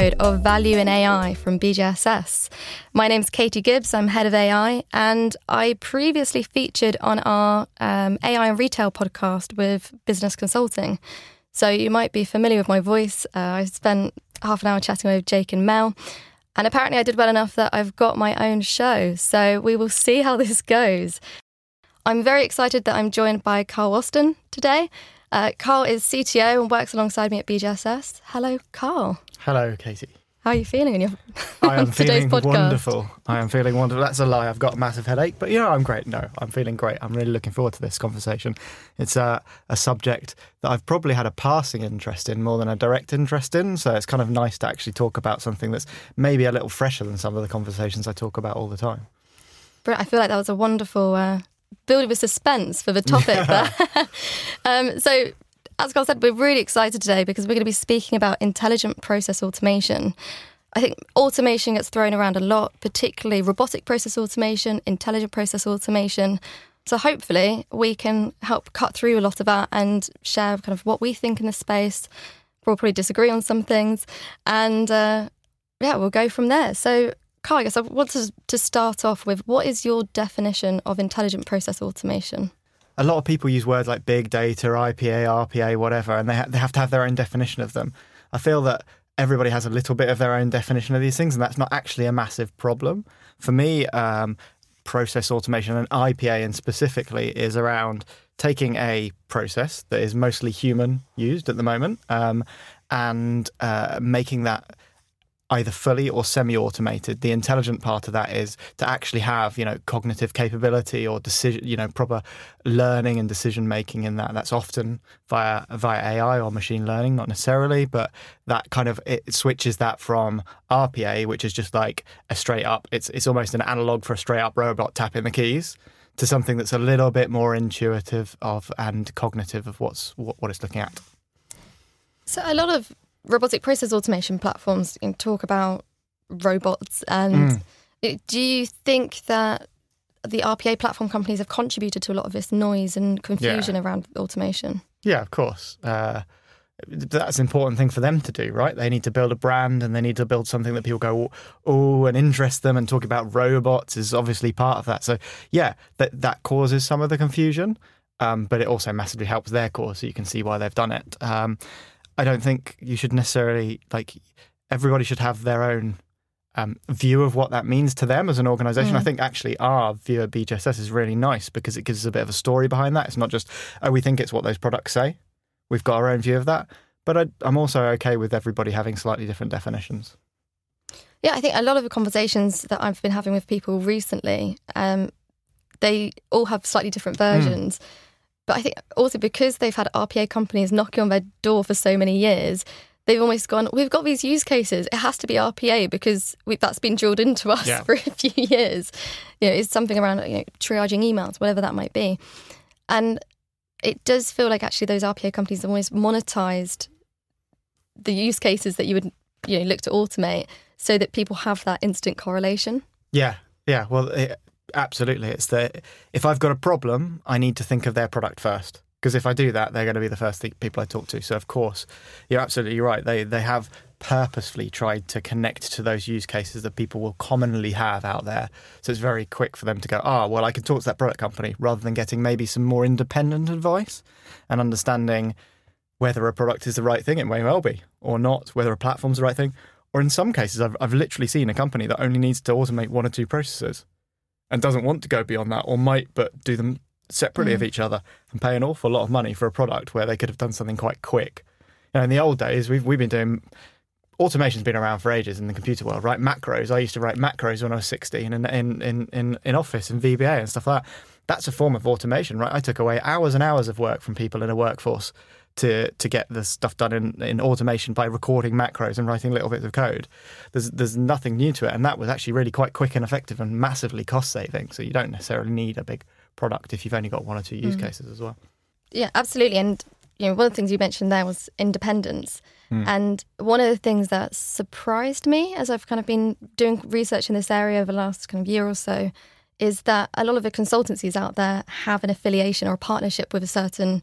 episode of Value in AI from BJSS. My name's Katie Gibbs, I'm head of AI, and I previously featured on our um, AI and retail podcast with Business Consulting. So you might be familiar with my voice. Uh, I spent half an hour chatting with Jake and Mel. And apparently, I did well enough that I've got my own show. So we will see how this goes. I'm very excited that I'm joined by Carl Austin today. Uh, Carl is CTO and works alongside me at BJSS. Hello, Carl. Hello, Katie. How are you feeling in your I am feeling podcast? wonderful. I am feeling wonderful. That's a lie. I've got a massive headache, but yeah, I'm great. No, I'm feeling great. I'm really looking forward to this conversation. It's a, a subject that I've probably had a passing interest in more than a direct interest in. So it's kind of nice to actually talk about something that's maybe a little fresher than some of the conversations I talk about all the time. But I feel like that was a wonderful uh, build of a suspense for the topic there. um, so, as Carl said, we're really excited today because we're going to be speaking about intelligent process automation. I think automation gets thrown around a lot, particularly robotic process automation, intelligent process automation. So hopefully we can help cut through a lot of that and share kind of what we think in the space. We'll probably disagree on some things, and uh, yeah, we'll go from there. So, Carl, I guess I want to, to start off with what is your definition of intelligent process automation? a lot of people use words like big data, IPA, RPA, whatever, and they, ha- they have to have their own definition of them. I feel that everybody has a little bit of their own definition of these things, and that's not actually a massive problem. For me, um, process automation and IPA, and specifically, is around taking a process that is mostly human used at the moment um, and uh, making that either fully or semi-automated. The intelligent part of that is to actually have, you know, cognitive capability or decision, you know, proper learning and decision making in that. That's often via via AI or machine learning, not necessarily, but that kind of it switches that from RPA, which is just like a straight up. It's it's almost an analog for a straight up robot tapping the keys. To something that's a little bit more intuitive of and cognitive of what's what, what it's looking at. So, a lot of robotic process automation platforms talk about robots, and Mm. do you think that the RPA platform companies have contributed to a lot of this noise and confusion around automation? Yeah, of course. Uh, that's an important thing for them to do, right? They need to build a brand and they need to build something that people go, oh, and interest them. And talk about robots is obviously part of that. So, yeah, that that causes some of the confusion, um, but it also massively helps their cause. So you can see why they've done it. Um, I don't think you should necessarily like everybody should have their own um, view of what that means to them as an organization. I think actually our view of BJSS is really nice because it gives us a bit of a story behind that. It's not just, oh, we think it's what those products say. We've got our own view of that. But I, I'm also okay with everybody having slightly different definitions. Yeah, I think a lot of the conversations that I've been having with people recently, um, they all have slightly different versions. But I think also because they've had RPA companies knocking on their door for so many years, they've almost gone, we've got these use cases. It has to be RPA because we, that's been drilled into us Yeah. for a few years. You know, it's something around you know, triaging emails, whatever that might be. And it does feel like actually those RPA companies have almost monetized the use cases that you would you know look to automate so that people have that instant correlation. Yeah, yeah. Well, it, absolutely. It's that if I've got a problem, I need to think of their product first. Because if I do that, they're going to be the first people I talk to. So of course, you're absolutely right. They they have purposefully tried to connect to those use cases that people will commonly have out there. So it's very quick for them to go, ah, well, I can talk to that product company rather than getting maybe some more independent advice and understanding whether a product is the right thing. It may well be, or not. Whether a platform's the right thing, or in some cases, I've I've literally seen a company that only needs to automate one or two processes and doesn't want to go beyond that, or might but do them separately of mm. each other and pay an awful lot of money for a product where they could have done something quite quick. You know, in the old days, we've we've been doing automation's been around for ages in the computer world, right? Macros. I used to write macros when I was 16 in in in in, in Office and VBA and stuff like that. That's a form of automation, right? I took away hours and hours of work from people in a workforce to to get the stuff done in, in automation by recording macros and writing little bits of code. There's there's nothing new to it, and that was actually really quite quick and effective and massively cost saving. So you don't necessarily need a big product if you've only got one or two use mm. cases as well. Yeah, absolutely. And you know, one of the things you mentioned there was independence. Mm. And one of the things that surprised me as I've kind of been doing research in this area over the last kind of year or so is that a lot of the consultancies out there have an affiliation or a partnership with a certain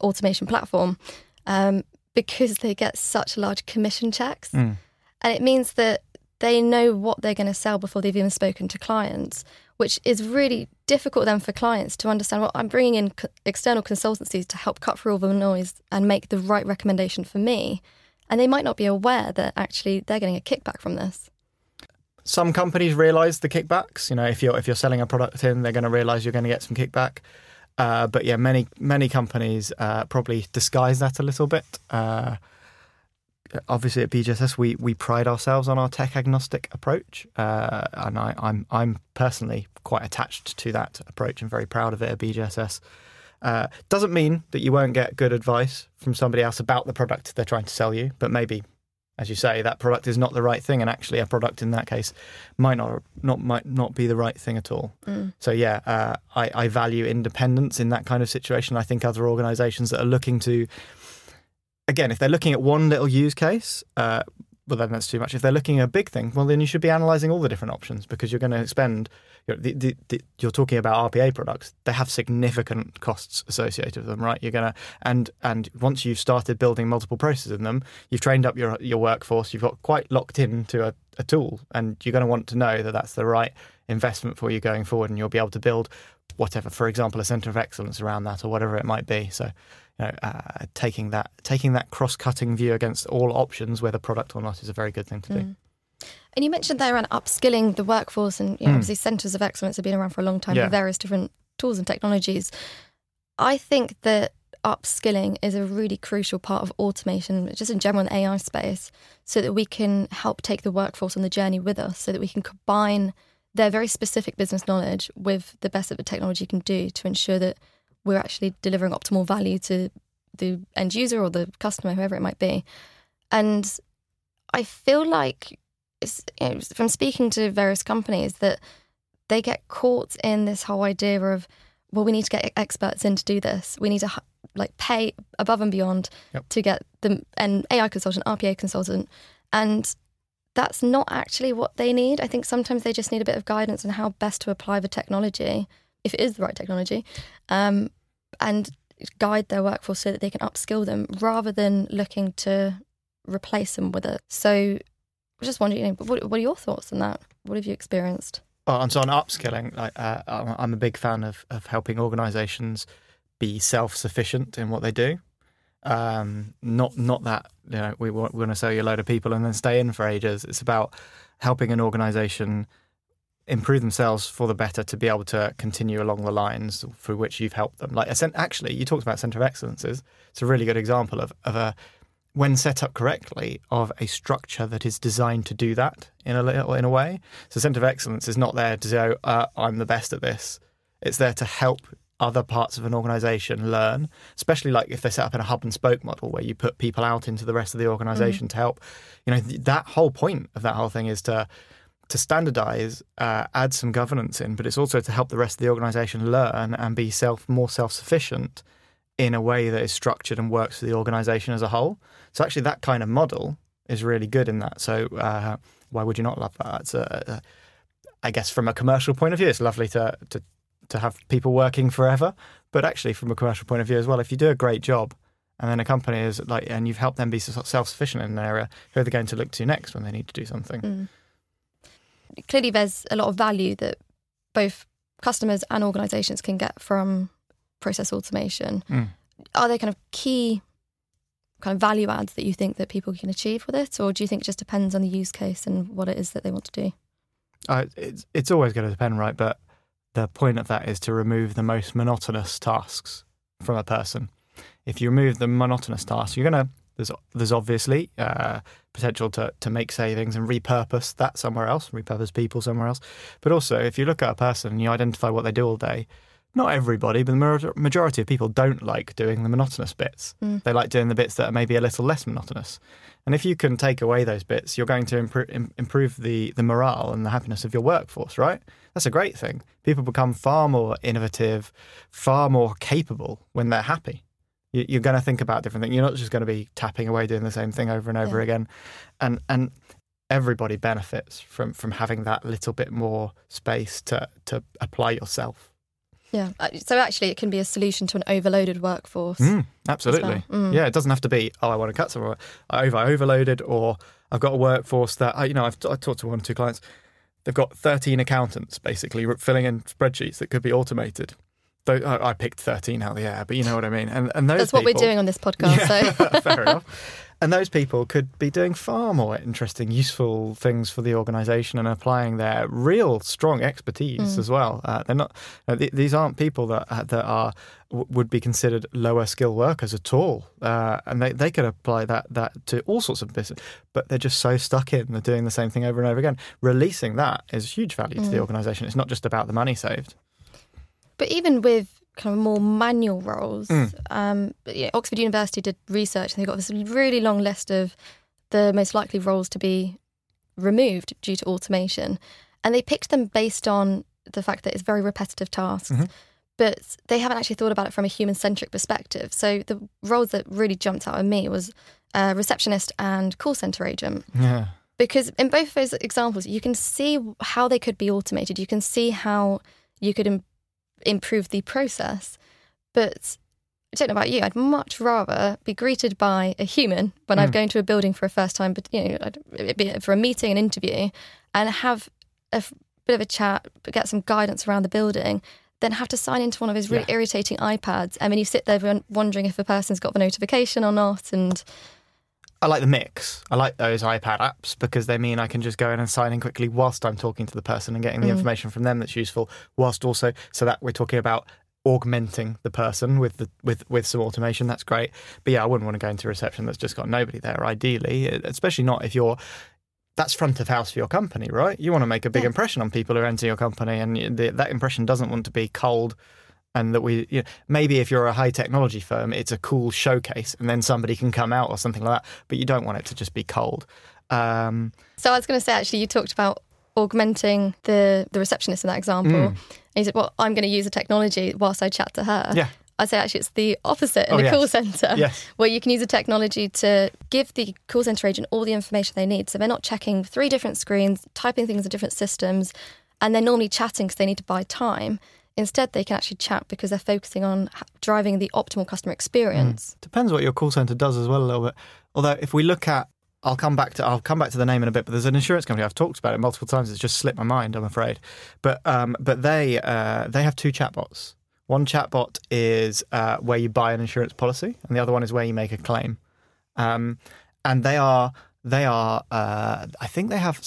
automation platform um, because they get such large commission checks. And it means that they know what they're going to sell before they've even spoken to clients, which is really difficult then for clients to understand. Well, I'm bringing in co- external consultancies to help cut through all the noise and make the right recommendation for me. And they might not be aware that actually they're getting a kickback from this. Some companies realise the kickbacks. You know, if you're if you're selling a product in, they're going to realise you're going to get some kickback. Uh, but yeah, many many companies uh, probably disguise that a little bit. Uh, obviously, at BJSS, we we pride ourselves on our tech agnostic approach, uh, and I, I'm I'm personally quite attached to that approach and very proud of it at BJSS. Uh, doesn't mean that you won't get good advice from somebody else about the product they're trying to sell you, but maybe, as you say, that product is not the right thing, and actually, a product in that case might not not might not be the right thing at all. So yeah, uh, I, I value independence in that kind of situation. I think other organisations that are looking to, again, if they're looking at one little use case. Uh, well, then that's too much. If they're looking at a big thing, well, then you should be analysing all the different options because you're going to spend. You know, the, the, the, you're talking about RPA products; they have significant costs associated with them, right? You're gonna and and once you've started building multiple processes in them, you've trained up your your workforce. You've got quite locked into a, a tool, and you're going to want to know that that's the right investment for you going forward, and you'll be able to build whatever, for example, a centre of excellence around that or whatever it might be. So you know, uh, taking that taking that cross-cutting view against all options, whether product or not, is a very good thing to do. And you mentioned there around upskilling the workforce, and you know, obviously centres of excellence have been around for a long time. Yeah. with various different tools and technologies. I think that upskilling is a really crucial part of automation, just in general in the AI space, so that we can help take the workforce on the journey with us, so that we can combine their very specific business knowledge with the best that the technology can do to ensure that we're actually delivering optimal value to the end user or the customer, whoever it might be. And I feel like it's, you know, from speaking to various companies that they get caught in this whole idea of, well, we need to get experts in to do this. We need to like pay above and beyond Yep. to get the an AI consultant, RPA consultant, and that's not actually what they need. I think sometimes they just need a bit of guidance on how best to apply the technology, if it is the right technology, um, and guide their workforce so that they can upskill them rather than looking to replace them with it. So, just wondering, you know, what, what are your thoughts on that? What have you experienced? Well, and so on upskilling, like uh, I'm I'm a big fan of of helping organisations be self sufficient in what they do. Um, not not that you know we want, we want to sell you a load of people and then stay in for ages. It's about helping an organisation improve themselves for the better to be able to continue along the lines through which you've helped them. Like actually, you talked about centre of excellences. It's a really good example of of a when set up correctly, of a structure that is designed to do that in a little in a way. So, centre of excellence is not there to say, uh, "I'm the best at this." It's there to help other parts of an organisation learn, especially like if they set up in a hub and spoke model where you put people out into the rest of the organisation to help. You know, th- that whole point of that whole thing is to to standardize, uh, add some governance in, but it's also to help the rest of the organisation learn and be self more self sufficient in a way that is structured and works for the organisation as a whole. So actually, that kind of model is really good in that. So uh, why would you not love that? It's a, a, I guess from a commercial point of view, it's lovely to to to have people working forever. But actually, from a commercial point of view as well, if you do a great job, and then a company is like, and you've helped them be self sufficient in an area, who are they going to look to next when they need to do something? Mm. Clearly, there's a lot of value that both customers and organisations can get from process automation. Mm. Are there kind of key kind of value adds that you think that people can achieve with it, or do you think it just depends on the use case and what it is that they want to do? Uh, it's it's always going to depend, right? But the point of that is to remove the most monotonous tasks from a person. If you remove the monotonous tasks, you're gonna there's there's obviously uh, potential to to make savings and repurpose that somewhere else, repurpose people somewhere else. But also, if you look at a person and you identify what they do all day, not everybody, but the majority of people don't like doing the monotonous bits. Mm. They like doing the bits that are maybe a little less monotonous. And if you can take away those bits, you're going to improve, improve the, the morale and the happiness of your workforce, right? That's a great thing. People become far more innovative, far more capable when they're happy. You- You're going to think about different things. You're not just going to be tapping away doing the same thing over and over Yeah. again. And and everybody benefits from from having that little bit more space to to apply yourself. Yeah. Uh, So actually, it can be a solution to an overloaded workforce. Mm, absolutely. well. Mm. Yeah, it doesn't have to be, oh, I want to cut somewhere. I've overloaded or I've got a workforce that I, you know I've I talked to one or two clients. They've got 13 accountants basically filling in spreadsheets that could be automated. Though I, I picked 13 out of the air, but you know what I mean. And and those That's what people, we're doing on this podcast. So fair enough. And those people could be doing far more interesting, useful things for the organisation and applying their real strong expertise Mm. as well. Uh, they're not; uh, th- these aren't people that uh, that are w- would be considered lower skill workers at all, uh, and they, they could apply that that to all sorts of business. But they're just so stuck in; they're doing the same thing over and over again. Releasing that is huge value to the Mm. organisation. It's not just about the money saved. But even with kind of more manual roles, Mm. um, yeah, Oxford University did research and they got this really long list of the most likely roles to be removed due to automation. And they picked them based on the fact that it's very repetitive tasks. Mhm. But they haven't actually thought about it from a human centric perspective. So the roles that really jumped out at me was uh, receptionist and call center agent Yeah, because in both of those examples you can see how they could be automated you can see how you could Im- improve the process but i don't know about you i'd much rather be greeted by a human when i'm Mm. going to a building for a first time but you know I'd- be for a meeting an interview and have a f- bit of a chat get some guidance around the building then have to sign into one of those really Yeah. irritating ipads and then you sit there wondering if a person's got the notification or not and I like the mix. I like those iPad apps because they mean I can just go in and sign in quickly whilst I'm talking to the person and getting the Mm. information from them that's useful, whilst also so that we're talking about augmenting the person with the with with some automation. That's great. But yeah, I wouldn't want to go into a reception that's just got nobody there. Ideally, especially not if you're. That's front of house for your company, right? You want to make a big Yeah. impression on people who enter your company, and the, that impression doesn't want to be cold and that we you know, maybe if you're a high technology firm it's a cool showcase and then somebody can come out or something like that but you don't want it to just be cold um, So I was going to say, actually, you talked about augmenting the the receptionist in that example. Mm. And you said, "Well, I'm going to use the technology whilst I chat to her." yeah I'd say actually it's the opposite in Oh, a yes. call center, yes where you can use the technology to give the call center agent all the information they need. So they're not checking three different screens, typing things in different systems, and they're normally chatting because they need to buy time. Instead, they can actually chat because they're focusing on driving the optimal customer experience. depends what your call center does as well a little bit although if we look at I'll come back to I'll come back to the name in a bit, but there's an insurance company I've talked about it multiple times. It's just slipped my mind, I'm afraid. But um, but they uh, they have two chatbots. One chatbot is uh, where you buy an insurance policy, and the other one is where you make a claim. Um, and they are they are uh, I think they have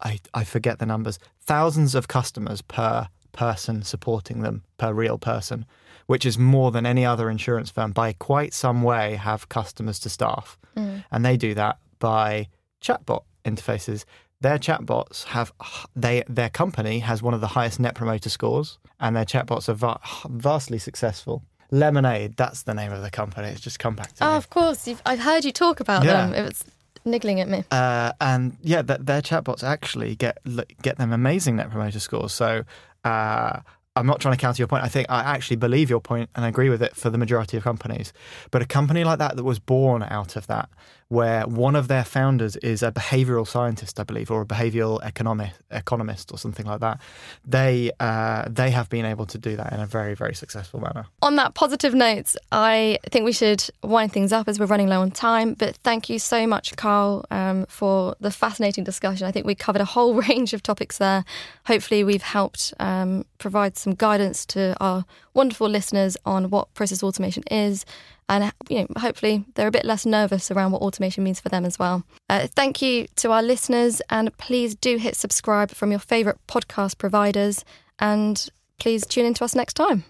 I, I forget the numbers thousands of customers per person supporting them per real person, which is more than any other insurance firm by quite some way have customers to staff, and they do that by chatbot interfaces. Their chatbots have they their company has one of the highest net promoter scores, and their chatbots are va- vastly successful. Lemonade, that's the name of the company. It's just come back to Oh, me. of course. You've, I've heard you talk about Yeah. them. It was niggling at me. Uh, and yeah, th- their chatbots actually get get them amazing net promoter scores. So uh, I'm not trying to counter your point. I think I actually believe your point and agree with it for the majority of companies. But a company like that that was born out of that, where one of their founders is a behavioral scientist, I believe, or a behavioral economist, economist or something like that, they uh, they have been able to do that in a very very successful manner. On that positive note, I think we should wind things up as we're running low on time. But thank you so much, Carl, um, for the fascinating discussion. I think we covered a whole range of topics there. Hopefully, we've helped um, provide some guidance to our wonderful listeners on what process automation is. And you know, hopefully, they're a bit less nervous around what automation means for them as well. Uh, thank you to our listeners, and please do hit subscribe from your favourite podcast providers. And please tune in to us next time.